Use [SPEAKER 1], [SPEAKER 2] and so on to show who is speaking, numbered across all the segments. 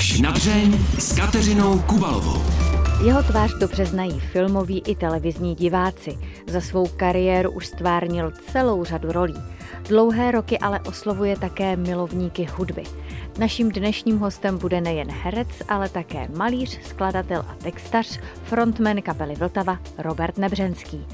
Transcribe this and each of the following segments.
[SPEAKER 1] Až na dřeň s Kateřinou Kubalovou.
[SPEAKER 2] Jeho tvář dobře znají filmoví i televizní diváci. Za svou kariéru už stvárnil celou řadu rolí. Dlouhé roky ale oslovuje také milovníky hudby. Naším dnešním hostem bude nejen herec, ale také malíř, skladatel a textař, frontman kapely Vltava Robert Nebřenský.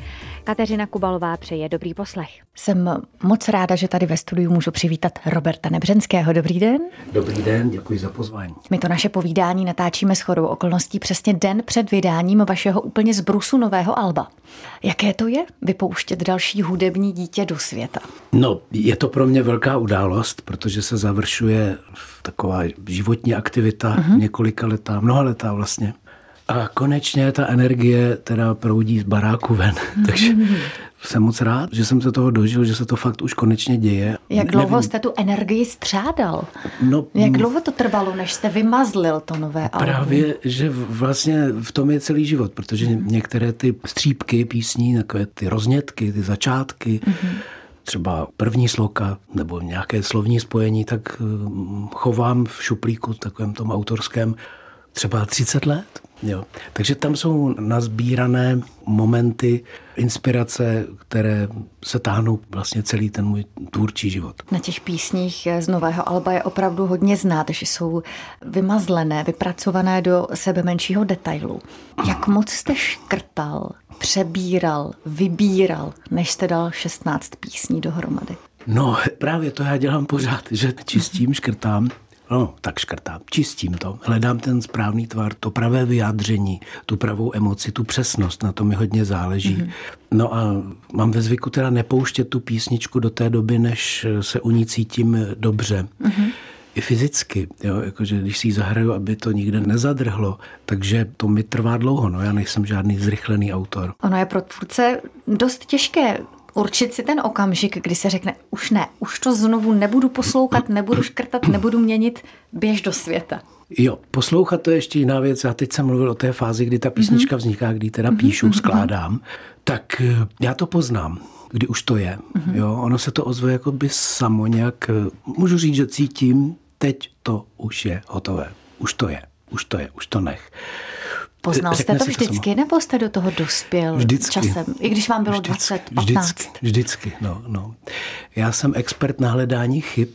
[SPEAKER 2] Kateřina Kubalová přeje dobrý poslech. Jsem moc ráda, že tady ve studiu můžu přivítat Roberta Nebřenského. Dobrý den.
[SPEAKER 3] Dobrý den, děkuji za pozvání.
[SPEAKER 2] My to naše povídání natáčíme s chodou okolností přesně den před vydáním vašeho úplně z brusu nového alba. Jaké to je vypouštět další hudební dítě do světa?
[SPEAKER 3] No, je to pro mě velká událost, protože se završuje taková životní aktivita uh-huh. několika letá, mnoha letá vlastně. A konečně ta energie teda proudí z baráku ven. Takže jsem moc rád, že jsem se toho dožil, že se to fakt už konečně děje.
[SPEAKER 2] Jak dlouho Nevím. jste tu energii střádal? No, Jak dlouho to trvalo, než jste vymazlil to nové album?
[SPEAKER 3] Právě, že vlastně v tom je celý život, protože hmm. některé ty střípky písní, takové ty roznětky, ty začátky, hmm třeba první sloka nebo nějaké slovní spojení, tak hm, chovám v šuplíku takovém tom autorském třeba 30 let. Jo. Takže tam jsou nazbírané momenty, inspirace, které se táhnou vlastně celý ten můj tvůrčí život.
[SPEAKER 2] Na těch písních z nového alba je opravdu hodně znát, že jsou vymazlené, vypracované do sebe menšího detailu. Jak moc jste škrtal, přebíral, vybíral, než jste dal 16 písní dohromady?
[SPEAKER 3] No, právě to já dělám pořád, že čistím, škrtám No, tak škrtám, čistím to, hledám ten správný tvar, to pravé vyjádření, tu pravou emoci, tu přesnost, na to mi hodně záleží. Mm-hmm. No a mám ve zvyku teda nepouštět tu písničku do té doby, než se u ní cítím dobře. Mm-hmm i fyzicky, jo, jakože když si ji zahraju, aby to nikde nezadrhlo, takže to mi trvá dlouho, no já nejsem žádný zrychlený autor.
[SPEAKER 2] Ono je pro tvůrce dost těžké určit si ten okamžik, kdy se řekne, už ne, už to znovu nebudu poslouchat, nebudu škrtat, nebudu měnit, běž do světa.
[SPEAKER 3] Jo, poslouchat to je ještě jiná věc. Já teď jsem mluvil o té fázi, kdy ta písnička mm-hmm. vzniká, kdy teda mm-hmm. píšu, skládám. Tak eh, já to poznám, kdy už to je. Mm-hmm. Jo, ono se to ozve jako by samo nějak, eh, můžu říct, že cítím, teď to už je hotové. Už to je, už to je, už to nech.
[SPEAKER 2] Poznal jste to vždycky, to nebo jste do toho dospěl vždycky. časem? I když vám bylo vždycky, 20, 15?
[SPEAKER 3] Vždycky, vždycky, no, no. Já jsem expert na hledání chyb,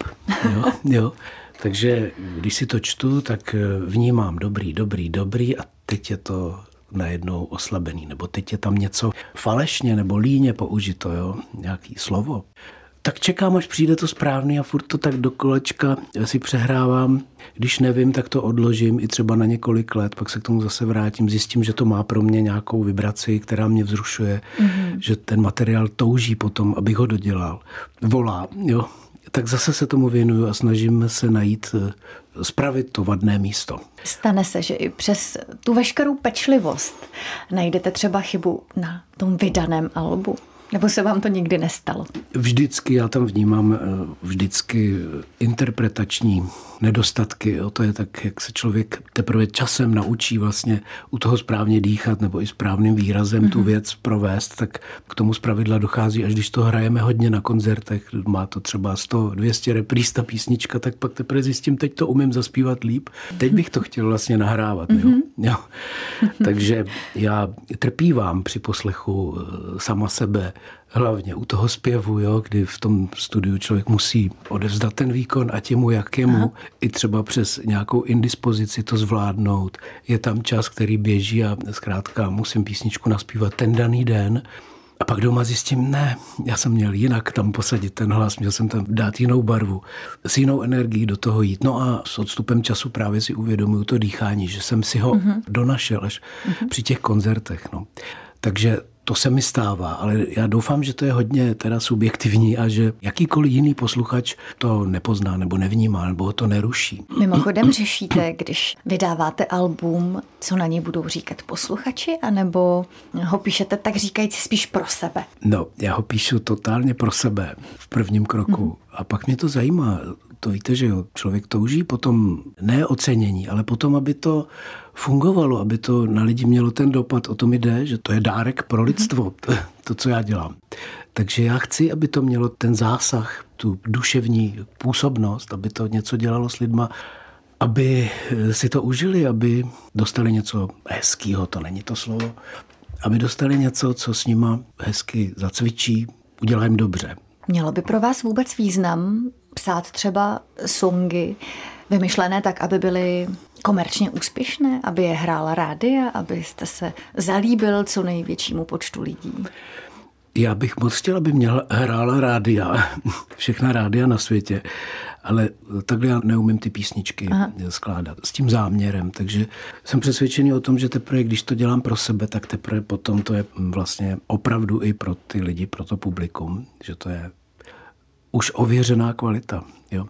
[SPEAKER 3] jo, jo. Takže když si to čtu, tak eh, vnímám dobrý, dobrý, dobrý a teď je to najednou oslabený, nebo teď je tam něco falešně nebo líně použito, jo, nějaký slovo tak čekám, až přijde to správný a furt to tak do kolečka si přehrávám. Když nevím, tak to odložím i třeba na několik let, pak se k tomu zase vrátím, zjistím, že to má pro mě nějakou vibraci, která mě vzrušuje, mm-hmm. že ten materiál touží potom, abych ho dodělal. Volá, jo. Tak zase se tomu věnuju a snažím se najít, eh, spravit to vadné místo.
[SPEAKER 2] Stane se, že i přes tu veškerou pečlivost najdete třeba chybu na tom vydaném albu. Nebo se vám to nikdy nestalo?
[SPEAKER 3] Vždycky, já tam vnímám eh, vždycky interpretační nedostatky. Jo. To je tak, jak se člověk teprve časem naučí vlastně u toho správně dýchat nebo i správným výrazem mm-hmm. tu mhm. věc provést, tak k tomu zpravidla dochází, až když to hrajeme hodně na koncertech, má to třeba 100, 200 repríz ta písnička, tak pak teprve zjistím, teď to umím zaspívat líp. Teď bych to chtěl vlastně nahrávat. Mm-hmm. Jo. Mhm. Jo. Takže já trpívám při poslechu eh, sama sebe, hlavně u toho zpěvu, jo, kdy v tom studiu člověk musí odevzdat ten výkon a těmu jakému, Aha. i třeba přes nějakou indispozici to zvládnout. Je tam čas, který běží a zkrátka musím písničku naspívat ten daný den. A pak doma zjistím, ne, já jsem měl jinak tam posadit ten hlas, měl jsem tam dát jinou barvu, s jinou energií do toho jít. No a s odstupem času právě si uvědomuju to dýchání, že jsem si ho uh-huh. donašel až uh-huh. při těch koncertech. No. Takže to se mi stává, ale já doufám, že to je hodně teda subjektivní a že jakýkoliv jiný posluchač to nepozná nebo nevnímá nebo ho to neruší.
[SPEAKER 2] Mimochodem řešíte, když vydáváte album, co na něj budou říkat posluchači, anebo ho píšete tak říkajíc spíš pro sebe?
[SPEAKER 3] No, já ho píšu totálně pro sebe v prvním kroku. Hmm. A pak mě to zajímá, to víte, že jo, člověk touží potom ne ocenění, ale potom, aby to fungovalo, aby to na lidi mělo ten dopad. O tom jde, že to je dárek pro lidstvo, to, to co já dělám. Takže já chci, aby to mělo ten zásah, tu duševní působnost, aby to něco dělalo s lidma aby si to užili, aby dostali něco hezkého, to není to slovo, aby dostali něco, co s nima hezky zacvičí, udělá jim dobře.
[SPEAKER 2] Mělo by pro vás vůbec význam psát třeba songy vymyšlené tak, aby byly komerčně úspěšné, aby je hrála rádia, abyste se zalíbil co největšímu počtu lidí?
[SPEAKER 3] Já bych moc chtěl, aby měl hrála rádia, všechna rádia na světě, ale takhle já neumím ty písničky Aha. skládat s tím záměrem, takže jsem přesvědčený o tom, že teprve, když to dělám pro sebe, tak teprve potom to je vlastně opravdu i pro ty lidi, pro to publikum, že to je už ověřená kvalita. Jo.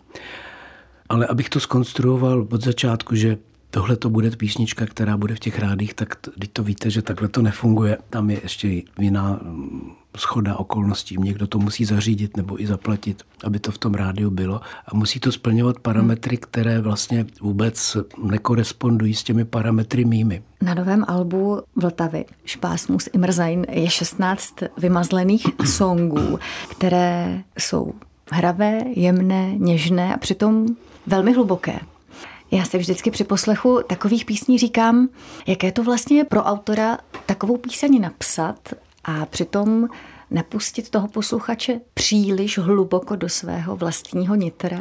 [SPEAKER 3] Ale abych to skonstruoval od začátku, že tohle to bude písnička, která bude v těch rádích, tak teď to víte, že takhle to nefunguje. Tam je ještě jiná mm, schoda okolností. Někdo to musí zařídit nebo i zaplatit, aby to v tom rádiu bylo. A musí to splňovat parametry, které vlastně vůbec nekorespondují s těmi parametry mými.
[SPEAKER 2] Na novém albu Vltavy Špásmus Imrzain je 16 vymazlených songů, které jsou hravé, jemné, něžné a přitom velmi hluboké. Já si vždycky při poslechu takových písní říkám, jaké to vlastně je pro autora takovou píseň napsat a přitom nepustit toho posluchače příliš hluboko do svého vlastního nitra.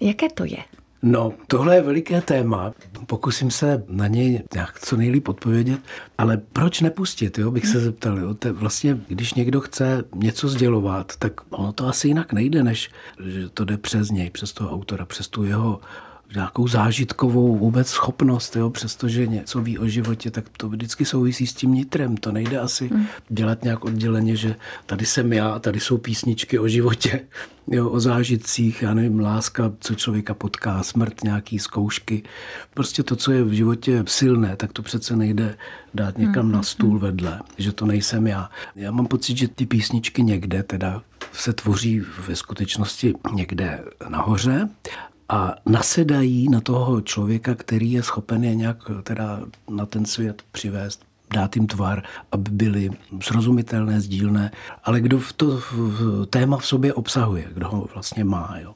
[SPEAKER 2] Jaké to je?
[SPEAKER 3] No, tohle je veliké téma. Pokusím se na něj nějak co nejlíp odpovědět, ale proč nepustit, jo, bych se zeptal. Jo. To vlastně, když někdo chce něco sdělovat, tak ono to asi jinak nejde, než že to jde přes něj, přes toho autora, přes tu jeho nějakou zážitkovou vůbec schopnost, jo, přestože něco ví o životě, tak to vždycky souvisí s tím nitrem. To nejde asi hmm. dělat nějak odděleně, že tady jsem já a tady jsou písničky o životě, jo, o zážitcích, já nevím, láska, co člověka potká, smrt, nějaký zkoušky. Prostě to, co je v životě silné, tak to přece nejde dát někam hmm. na stůl vedle, že to nejsem já. Já mám pocit, že ty písničky někde teda se tvoří ve skutečnosti někde nahoře a nasedají na toho člověka, který je schopen je nějak teda na ten svět přivést dát jim tvar, aby byly srozumitelné, sdílné, ale kdo v to v téma v sobě obsahuje, kdo ho vlastně má. Jo.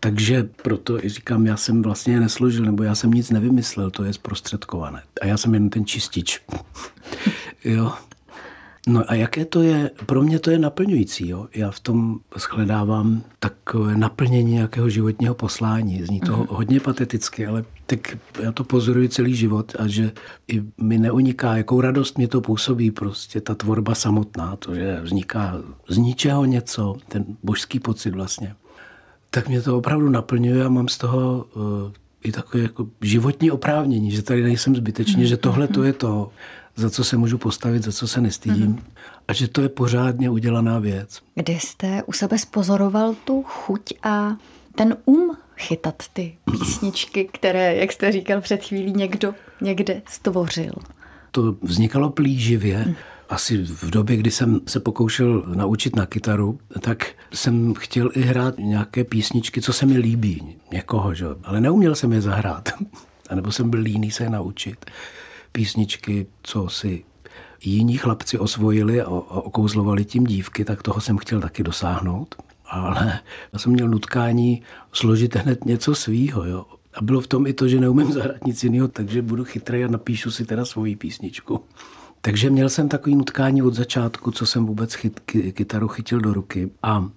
[SPEAKER 3] Takže proto i říkám, já jsem vlastně nesložil, nebo já jsem nic nevymyslel, to je zprostředkované. A já jsem jen ten čistič. jo. No a jaké to je, pro mě to je naplňující. Jo? Já v tom shledávám takové naplnění nějakého životního poslání. Zní to mm. hodně pateticky, ale tak já to pozoruji celý život a že i mi neuniká, jakou radost mě to působí, prostě ta tvorba samotná, to, že vzniká z ničeho něco, ten božský pocit vlastně. Tak mě to opravdu naplňuje a mám z toho uh, i takové jako životní oprávnění, že tady nejsem zbytečně, mm. že tohle to je to za co se můžu postavit, za co se nestydím mm-hmm. a že to je pořádně udělaná věc.
[SPEAKER 2] Kdy jste u sebe spozoroval tu chuť a ten um chytat ty písničky, které, jak jste říkal před chvílí, někdo někde stvořil?
[SPEAKER 3] To vznikalo plíživě. Mm. Asi v době, kdy jsem se pokoušel naučit na kytaru, tak jsem chtěl i hrát nějaké písničky, co se mi líbí, někoho, že? ale neuměl jsem je zahrát. A nebo jsem byl líný se je naučit písničky, co si jiní chlapci osvojili a okouzlovali tím dívky, tak toho jsem chtěl taky dosáhnout. Ale já jsem měl nutkání složit hned něco svýho. Jo. A bylo v tom i to, že neumím zahrát nic jiného, takže budu chytrý a napíšu si teda svoji písničku. Takže měl jsem takový nutkání od začátku, co jsem vůbec chyt, kytaru chytil do ruky. A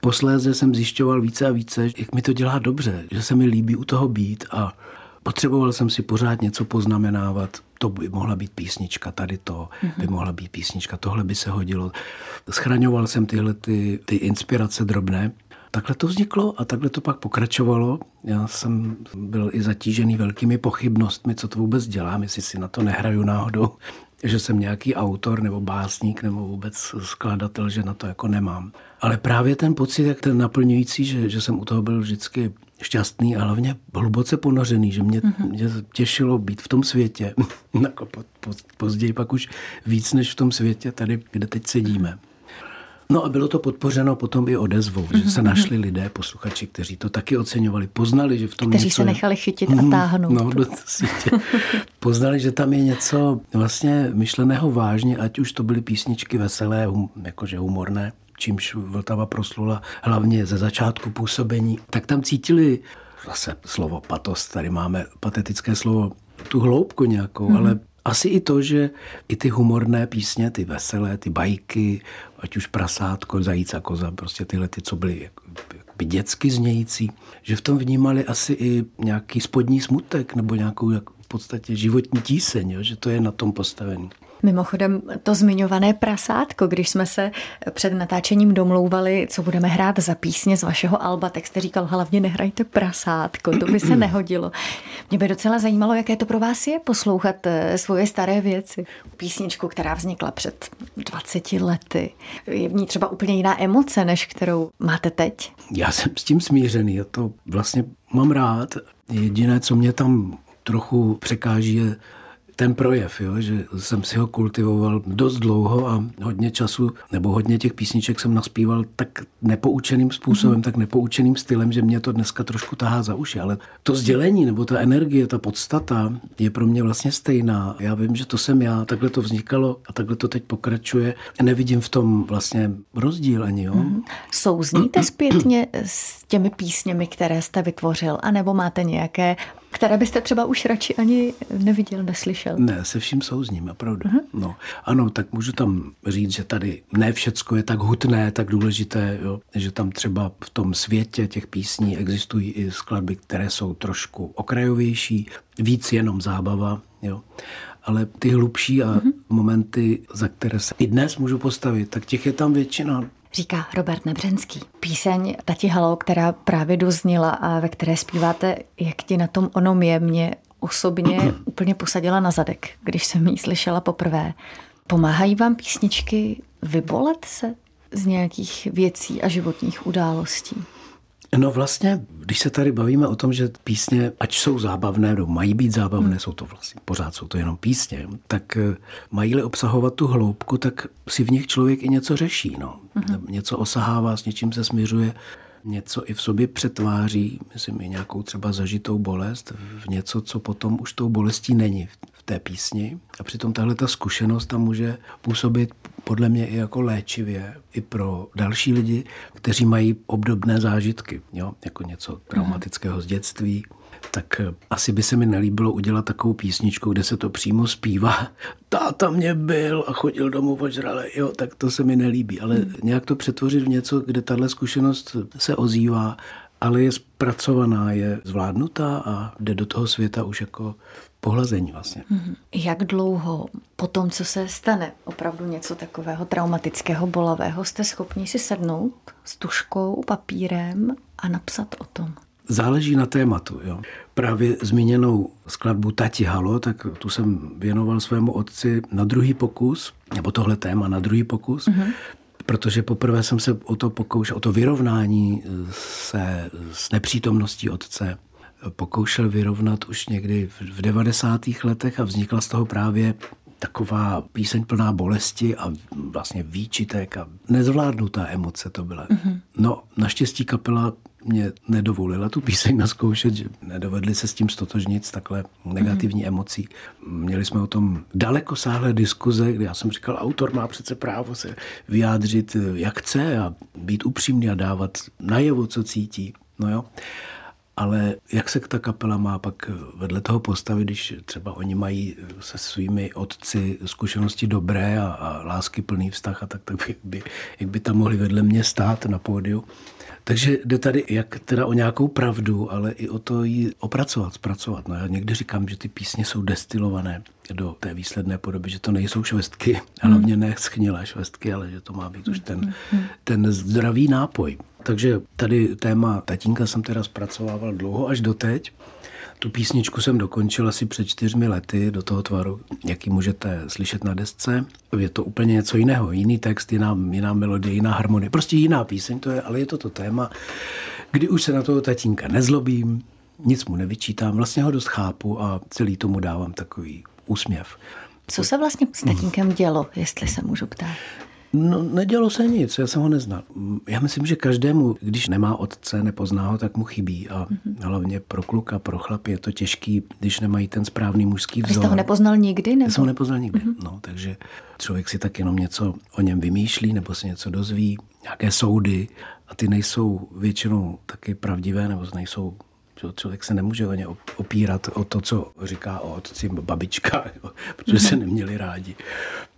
[SPEAKER 3] posléze jsem zjišťoval více a více, jak mi to dělá dobře, že se mi líbí u toho být a potřeboval jsem si pořád něco poznamenávat, to by mohla být písnička, tady to mm-hmm. by mohla být písnička, tohle by se hodilo. Schraňoval jsem tyhle ty, ty inspirace drobné. Takhle to vzniklo a takhle to pak pokračovalo. Já jsem byl i zatížený velkými pochybnostmi, co to vůbec dělám, jestli si na to nehraju náhodou, že jsem nějaký autor nebo básník nebo vůbec skladatel, že na to jako nemám. Ale právě ten pocit, jak ten naplňující, že, že jsem u toho byl vždycky šťastný a hlavně hluboce ponořený, že mě, mm-hmm. mě těšilo být v tom světě. Jako po, po, později pak už víc než v tom světě tady, kde teď sedíme. No a bylo to podpořeno potom i odezvou, mm-hmm. že se mhm, našli mhm. lidé, posluchači, kteří to taky oceňovali, poznali, že v tom
[SPEAKER 2] Kteří
[SPEAKER 3] něco
[SPEAKER 2] se nechali chytit a mhm, táhnout.
[SPEAKER 3] No, do sítě. poznali, že tam je něco vlastně myšleného vážně, ať už to byly písničky veselé, hum, jakože humorné, čímž Vltava proslula hlavně ze začátku působení, tak tam cítili zase slovo patos, tady máme patetické slovo, tu hloubku nějakou, mm. ale asi i to, že i ty humorné písně, ty veselé, ty bajky, ať už prasátko, zajíc a koza, prostě tyhle ty, co byly jakoby dětsky znějící, že v tom vnímali asi i nějaký spodní smutek nebo nějakou jak v podstatě životní tíseň, jo? že to je na tom postavený.
[SPEAKER 2] Mimochodem to zmiňované prasátko, když jsme se před natáčením domlouvali, co budeme hrát za písně z vašeho alba, tak jste říkal, hlavně nehrajte prasátko, to by se nehodilo. Mě by docela zajímalo, jaké to pro vás je poslouchat eh, svoje staré věci. Písničku, která vznikla před 20 lety. Je v ní třeba úplně jiná emoce, než kterou máte teď?
[SPEAKER 3] Já jsem s tím smířený, já to vlastně mám rád. Jediné, co mě tam trochu překáží, je ten projev, jo, že jsem si ho kultivoval dost dlouho a hodně času, nebo hodně těch písniček jsem naspíval tak nepoučeným způsobem, mm-hmm. tak nepoučeným stylem, že mě to dneska trošku tahá za uši, ale to sdělení nebo ta energie, ta podstata je pro mě vlastně stejná. Já vím, že to jsem já, takhle to vznikalo a takhle to teď pokračuje. Nevidím v tom vlastně rozdíl ani. Jo? Mm-hmm.
[SPEAKER 2] Souzníte zpětně s těmi písněmi, které jste vytvořil, anebo máte nějaké které byste třeba už radši ani neviděl, neslyšel.
[SPEAKER 3] Ne, se vším souzním, opravdu. Uh-huh. No, ano, tak můžu tam říct, že tady ne všecko je tak hutné, tak důležité, jo, že tam třeba v tom světě těch písní existují i skladby, které jsou trošku okrajovější, víc jenom zábava, jo. Ale ty hlubší a uh-huh. momenty, za které se i dnes můžu postavit, tak těch je tam většina
[SPEAKER 2] říká Robert Nebřenský. Píseň Tati Halo, která právě dozněla a ve které zpíváte, jak ti na tom onom je, mě osobně úplně posadila na zadek, když jsem ji slyšela poprvé. Pomáhají vám písničky vybolet se z nějakých věcí a životních událostí?
[SPEAKER 3] No vlastně, když se tady bavíme o tom, že písně, ať jsou zábavné, nebo mají být zábavné, hmm. jsou to vlastně, pořád jsou to jenom písně, tak eh, mají-li obsahovat tu hloubku, tak si v nich člověk i něco řeší, no. Hmm. Něco osahává, s něčím se směřuje, něco i v sobě přetváří, myslím, i nějakou třeba zažitou bolest v něco, co potom už tou bolestí není v té písni. A přitom tahle ta zkušenost tam může působit podle mě i jako léčivě i pro další lidi, kteří mají obdobné zážitky, jo? jako něco traumatického z dětství, tak eh, asi by se mi nelíbilo udělat takovou písničku, kde se to přímo zpívá. Táta mě byl a chodil domů ožrale. Jo, tak to se mi nelíbí. Ale hmm. nějak to přetvořit v něco, kde tahle zkušenost se ozývá, ale je zpracovaná, je zvládnutá a jde do toho světa už jako pohlazení vlastně.
[SPEAKER 2] Mm-hmm. Jak dlouho po tom, co se stane opravdu něco takového traumatického, bolavého, jste schopni si sednout s tuškou, papírem a napsat o tom?
[SPEAKER 3] Záleží na tématu. Jo. Právě zmíněnou skladbu Tati Halo, tak tu jsem věnoval svému otci na druhý pokus, nebo tohle téma na druhý pokus, mm-hmm. protože poprvé jsem se o to pokoušel, o to vyrovnání se s nepřítomností otce pokoušel vyrovnat už někdy v 90. letech a vznikla z toho právě taková píseň plná bolesti a vlastně výčitek a nezvládnutá emoce to byla. Mm-hmm. No, naštěstí kapela mě nedovolila tu píseň naskoušet, že nedovedli se s tím stotožnit, s takhle negativní mm-hmm. emocí. Měli jsme o tom daleko sáhlé diskuze, kde já jsem říkal, autor má přece právo se vyjádřit, jak chce a být upřímný a dávat najevo, co cítí. No jo. Ale jak se ta kapela má pak vedle toho postavit, když třeba oni mají se svými otci zkušenosti dobré a, a lásky plný vztah a tak, tak by, by, jak by tam mohli vedle mě stát na pódiu. Takže jde tady jak teda o nějakou pravdu, ale i o to ji opracovat, zpracovat. No já někdy říkám, že ty písně jsou destilované do té výsledné podoby, že to nejsou švestky, hlavně ne schnilé švestky, ale že to má být už ten, ten zdravý nápoj. Takže tady téma tatínka jsem teda zpracovával dlouho až doteď. Tu písničku jsem dokončil asi před čtyřmi lety do toho tvaru, jaký můžete slyšet na desce. Je to úplně něco jiného, jiný text, jiná, jiná melodie, jiná harmonie, prostě jiná píseň to je, ale je to to téma, kdy už se na toho tatínka nezlobím, nic mu nevyčítám, vlastně ho dost chápu a celý tomu dávám takový úsměv.
[SPEAKER 2] Co se vlastně s tatínkem dělo, jestli se můžu ptát?
[SPEAKER 3] No, nedělo se nic, já jsem ho neznal. Já myslím, že každému, když nemá otce, nepozná ho, tak mu chybí. A mm-hmm. hlavně pro kluka, pro chlap je to těžký, když nemají ten správný mužský vzor.
[SPEAKER 2] Vy jste ho nepoznal nikdy? Nebo?
[SPEAKER 3] Já jsem ho nepoznal nikdy. Mm-hmm. No, takže člověk si tak jenom něco o něm vymýšlí, nebo si něco dozví, nějaké soudy. A ty nejsou většinou taky pravdivé, nebo nejsou člověk se nemůže o ně opírat o to, co říká o otci babička, jo, protože se neměli rádi.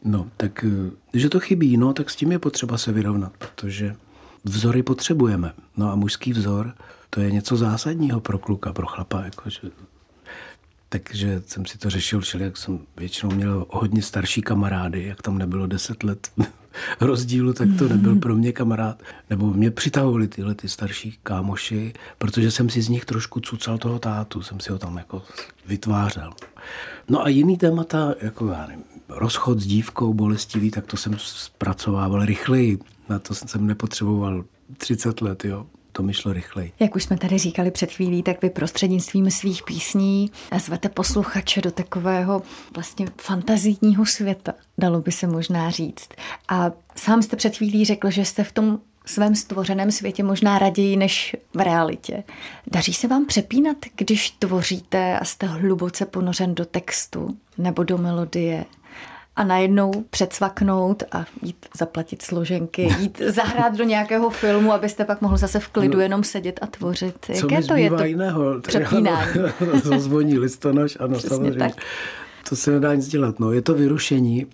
[SPEAKER 3] No, tak eh, že to chybí, no, tak s tím je potřeba se vyrovnat, protože vzory potřebujeme. No a mužský vzor, to je něco zásadního pro kluka, pro chlapa. Jako, že takže jsem si to řešil, čili jak jsem většinou měl hodně starší kamarády, jak tam nebylo deset let rozdílu, tak to nebyl pro mě kamarád. Nebo mě přitahovali tyhle ty starší kámoši, protože jsem si z nich trošku cucal toho tátu, jsem si ho tam jako vytvářel. No a jiný témata, jako já nevím, rozchod s dívkou bolestivý, tak to jsem zpracovával rychleji. Na to jsem nepotřeboval 30 let, jo to mi šlo rychleji.
[SPEAKER 2] Jak už jsme tady říkali před chvílí, tak vy prostřednictvím svých písní zvete posluchače do takového vlastně fantazijního světa, dalo by se možná říct. A sám jste před chvílí řekl, že jste v tom svém stvořeném světě možná raději než v realitě. Daří se vám přepínat, když tvoříte a jste hluboce ponořen do textu nebo do melodie? A najednou předsvaknout a jít zaplatit složenky, jít zahrát do nějakého filmu, abyste pak mohl zase v klidu no, jenom sedět a tvořit.
[SPEAKER 3] Jaké to je to jiného?
[SPEAKER 2] přepínání?
[SPEAKER 3] Zazvoní listonoš, ano, Přesně samozřejmě. Tak. To se nedá nic dělat. No, je to vyrušení.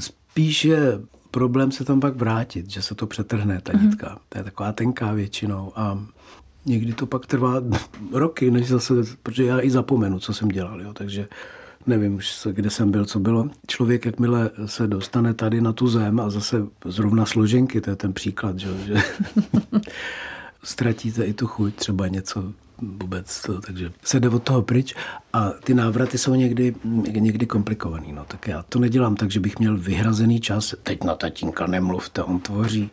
[SPEAKER 3] Spíš je problém se tam pak vrátit, že se to přetrhne, ta mm-hmm. nitka. To je taková tenká většinou a někdy to pak trvá roky, než zase, protože já i zapomenu, co jsem dělal, jo, takže nevím už, kde jsem byl, co bylo. Člověk, jakmile se dostane tady na tu zem a zase zrovna složenky, to je ten příklad, že, že ztratíte i tu chuť, třeba něco vůbec, to, takže se jde od toho pryč a ty návraty jsou někdy, někdy komplikovaný. No. Tak já to nedělám tak, že bych měl vyhrazený čas, teď na tatínka nemluvte, on tvoří.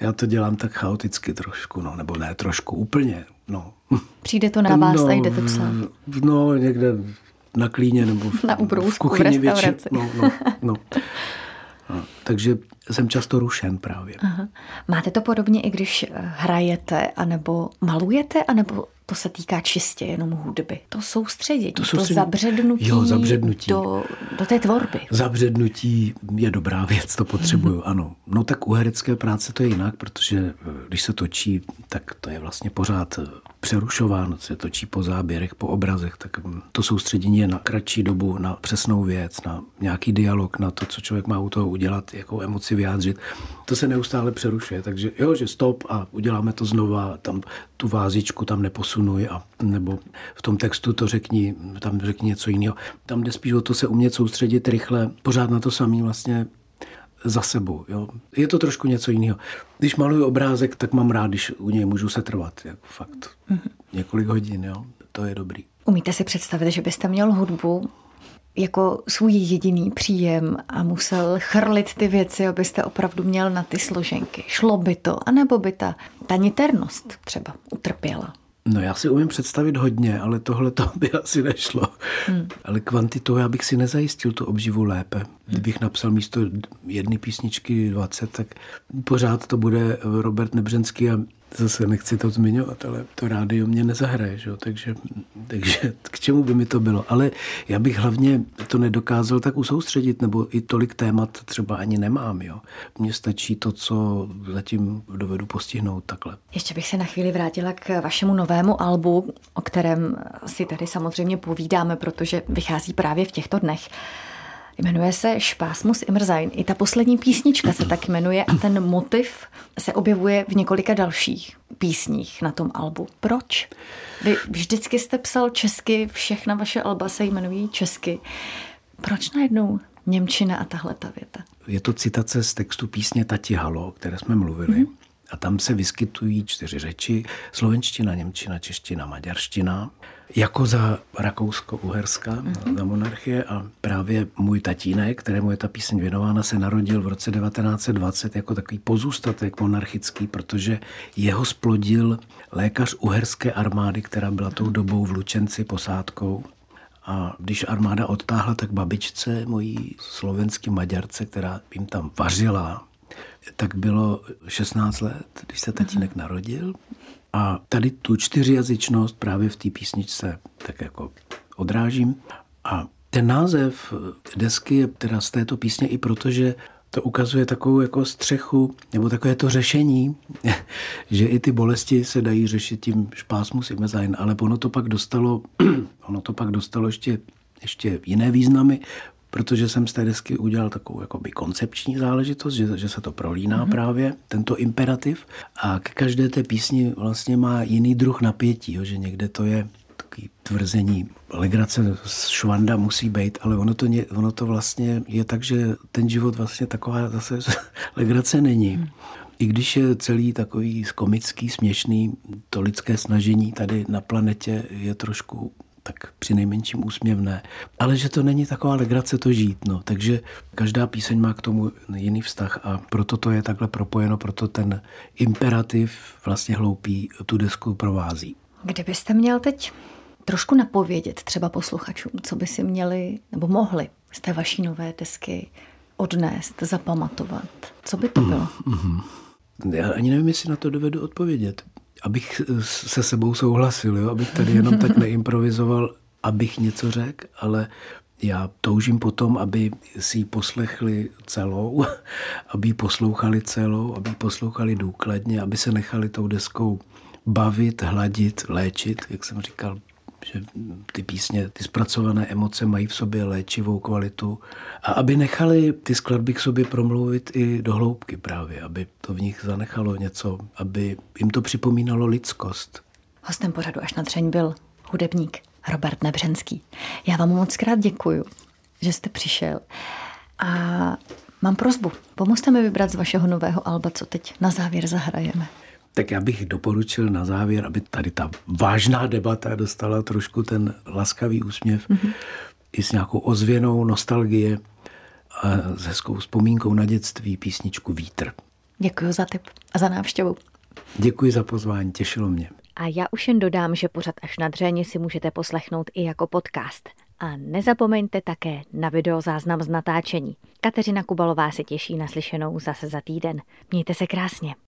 [SPEAKER 3] Já to dělám tak chaoticky trošku, no, nebo ne trošku, úplně. No.
[SPEAKER 2] Přijde to na vás no, a jdete psát?
[SPEAKER 3] No, někde na klíně nebo v,
[SPEAKER 2] na v kuchyni v restauraci.
[SPEAKER 3] No, no, no. No, takže jsem často rušen právě.
[SPEAKER 2] Aha. Máte to podobně, i když hrajete, anebo malujete, anebo to se týká čistě jenom hudby. To soustředění, to, soustředění, to zabřednutí,
[SPEAKER 3] jo, zabřednutí.
[SPEAKER 2] Do, do té tvorby.
[SPEAKER 3] Zabřednutí je dobrá věc, to potřebuju, mm-hmm. ano. No tak u herecké práce to je jinak, protože eh, když se točí, tak to je vlastně pořád eh, přerušováno, se točí po záběrech, po obrazech, tak mm, to soustředění je na kratší dobu, na přesnou věc, na nějaký dialog, na to, co člověk má u toho udělat, jakou emoci vyjádřit. To se neustále přerušuje, takže jo, že stop a uděláme to znova, tam tu vázičku tam neposunuj a nebo v tom textu to řekni, tam řekni něco jiného. Tam jde spíš o to se umět soustředit rychle, pořád na to samý vlastně za sebou. Jo. Je to trošku něco jiného. Když maluju obrázek, tak mám rád, když u něj můžu se trvat. Jako fakt mm-hmm. několik hodin. Jo. To je dobrý.
[SPEAKER 2] Umíte si představit, že byste měl hudbu jako svůj jediný příjem a musel chrlit ty věci, abyste opravdu měl na ty složenky. Šlo by to, anebo by ta, ta niternost třeba utrpěla?
[SPEAKER 3] No já si umím představit hodně, ale tohle to by asi nešlo. Hmm. Ale kvantitou já bych si nezajistil tu obživu lépe. Kdybych napsal místo jedné písničky 20, tak pořád to bude Robert Nebřenský a zase nechci to zmiňovat, ale to rádio mě nezahraje, že? Takže, takže k čemu by mi to bylo? Ale já bych hlavně to nedokázal tak usoustředit, nebo i tolik témat třeba ani nemám. Jo? Mně stačí to, co zatím dovedu postihnout takhle.
[SPEAKER 2] Ještě bych se na chvíli vrátila k vašemu novému albu, o kterém si tady samozřejmě povídáme, protože vychází právě v těchto dnech. Jmenuje se Špásmus Imrzain. I ta poslední písnička se tak jmenuje a ten motiv se objevuje v několika dalších písních na tom albu. Proč? Vy vždycky jste psal česky, všechna vaše alba se jmenují česky. Proč najednou Němčina a tahle ta věta?
[SPEAKER 3] Je to citace z textu písně Tati Halo, o které jsme mluvili. Mm-hmm. A tam se vyskytují čtyři řeči. Slovenština, němčina, čeština, maďarština. Jako za Rakousko-Uherska, mm-hmm. za monarchie a právě můj tatínek, kterému je ta píseň věnována, se narodil v roce 1920 jako takový pozůstatek monarchický, protože jeho splodil lékař uherské armády, která byla tou dobou v Lučenci posádkou. A když armáda odtáhla, tak babičce, mojí slovenský maďarce, která jim tam vařila, tak bylo 16 let, když se tatínek mm-hmm. narodil. A tady tu čtyřjazyčnost právě v té písničce tak jako odrážím. A ten název desky je teda z této písně i proto, že to ukazuje takovou jako střechu, nebo takové to řešení, že i ty bolesti se dají řešit tím špásmus imezain, ale ono to pak dostalo, ono to pak dostalo ještě, ještě jiné významy, protože jsem z té desky udělal takovou jakoby koncepční záležitost, že, že se to prolíná mm-hmm. právě, tento imperativ a k každé té písni vlastně má jiný druh napětí, jo, že někde to je takový tvrzení, legrace z švanda musí být, ale ono to, ono to vlastně je tak, že ten život vlastně taková zase legrace není. Mm. I když je celý takový komický, směšný, to lidské snažení tady na planetě je trošku tak při nejmenším úsměvné. Ale že to není taková legrace to žít. No. Takže každá píseň má k tomu jiný vztah a proto to je takhle propojeno, proto ten imperativ vlastně hloupý tu desku provází.
[SPEAKER 2] Kdybyste měl teď trošku napovědět třeba posluchačům, co by si měli nebo mohli z té vaší nové desky odnést, zapamatovat, co by to bylo? Mm-hmm.
[SPEAKER 3] Já ani nevím, jestli na to dovedu odpovědět abych se sebou souhlasil, jo? abych tady jenom tak neimprovizoval, abych něco řekl, ale já toužím potom, aby si ji poslechli celou, aby ji poslouchali celou, aby ji poslouchali důkladně, aby se nechali tou deskou bavit, hladit, léčit, jak jsem říkal že ty písně, ty zpracované emoce mají v sobě léčivou kvalitu a aby nechali ty skladby k sobě promluvit i do hloubky právě, aby to v nich zanechalo něco, aby jim to připomínalo lidskost.
[SPEAKER 2] Hostem pořadu až na dřeň byl hudebník Robert Nebřenský. Já vám moc krát děkuju, že jste přišel a mám prozbu. Pomozte mi vybrat z vašeho nového alba, co teď na závěr zahrajeme.
[SPEAKER 3] Tak já bych doporučil na závěr, aby tady ta vážná debata dostala trošku ten laskavý úsměv mm-hmm. i s nějakou ozvěnou nostalgie a s hezkou vzpomínkou na dětství písničku Vítr.
[SPEAKER 2] Děkuji za tip a za návštěvu.
[SPEAKER 3] Děkuji za pozvání, těšilo mě.
[SPEAKER 2] A já už jen dodám, že pořad až na dřeně si můžete poslechnout i jako podcast. A nezapomeňte také na videozáznam z natáčení. Kateřina Kubalová se těší na slyšenou zase za týden. Mějte se krásně.